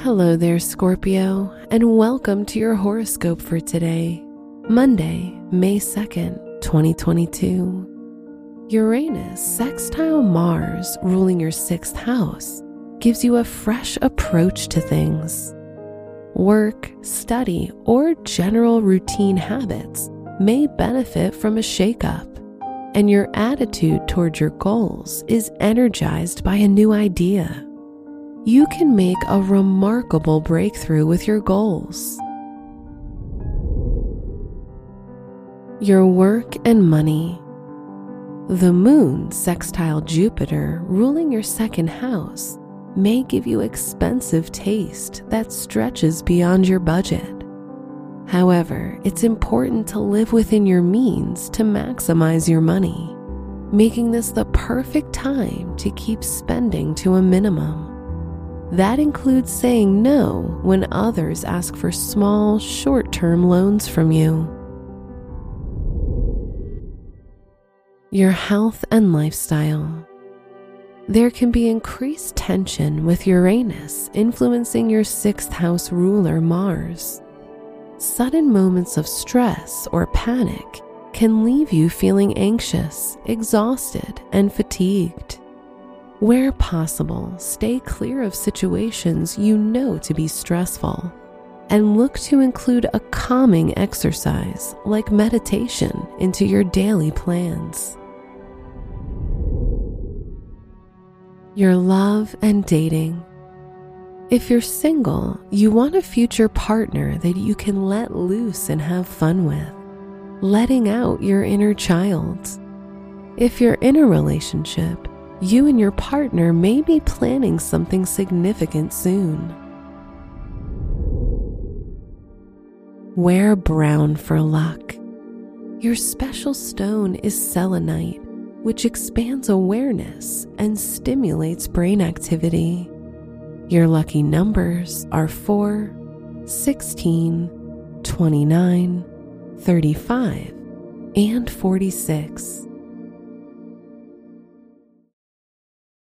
Hello there, Scorpio, and welcome to your horoscope for today, Monday, May 2nd, 2022. Uranus sextile Mars, ruling your sixth house, gives you a fresh approach to things. Work, study, or general routine habits may benefit from a shakeup, and your attitude toward your goals is energized by a new idea you can make a remarkable breakthrough with your goals. Your work and money. The moon sextile Jupiter, ruling your second house, may give you expensive taste that stretches beyond your budget. However, it's important to live within your means to maximize your money, making this the perfect time to keep spending to a minimum. That includes saying no when others ask for small, short term loans from you. Your health and lifestyle. There can be increased tension with Uranus influencing your sixth house ruler, Mars. Sudden moments of stress or panic can leave you feeling anxious, exhausted, and fatigued. Where possible, stay clear of situations you know to be stressful and look to include a calming exercise like meditation into your daily plans. Your love and dating. If you're single, you want a future partner that you can let loose and have fun with, letting out your inner child. If you're in a relationship, you and your partner may be planning something significant soon. Wear brown for luck. Your special stone is selenite, which expands awareness and stimulates brain activity. Your lucky numbers are 4, 16, 29, 35, and 46.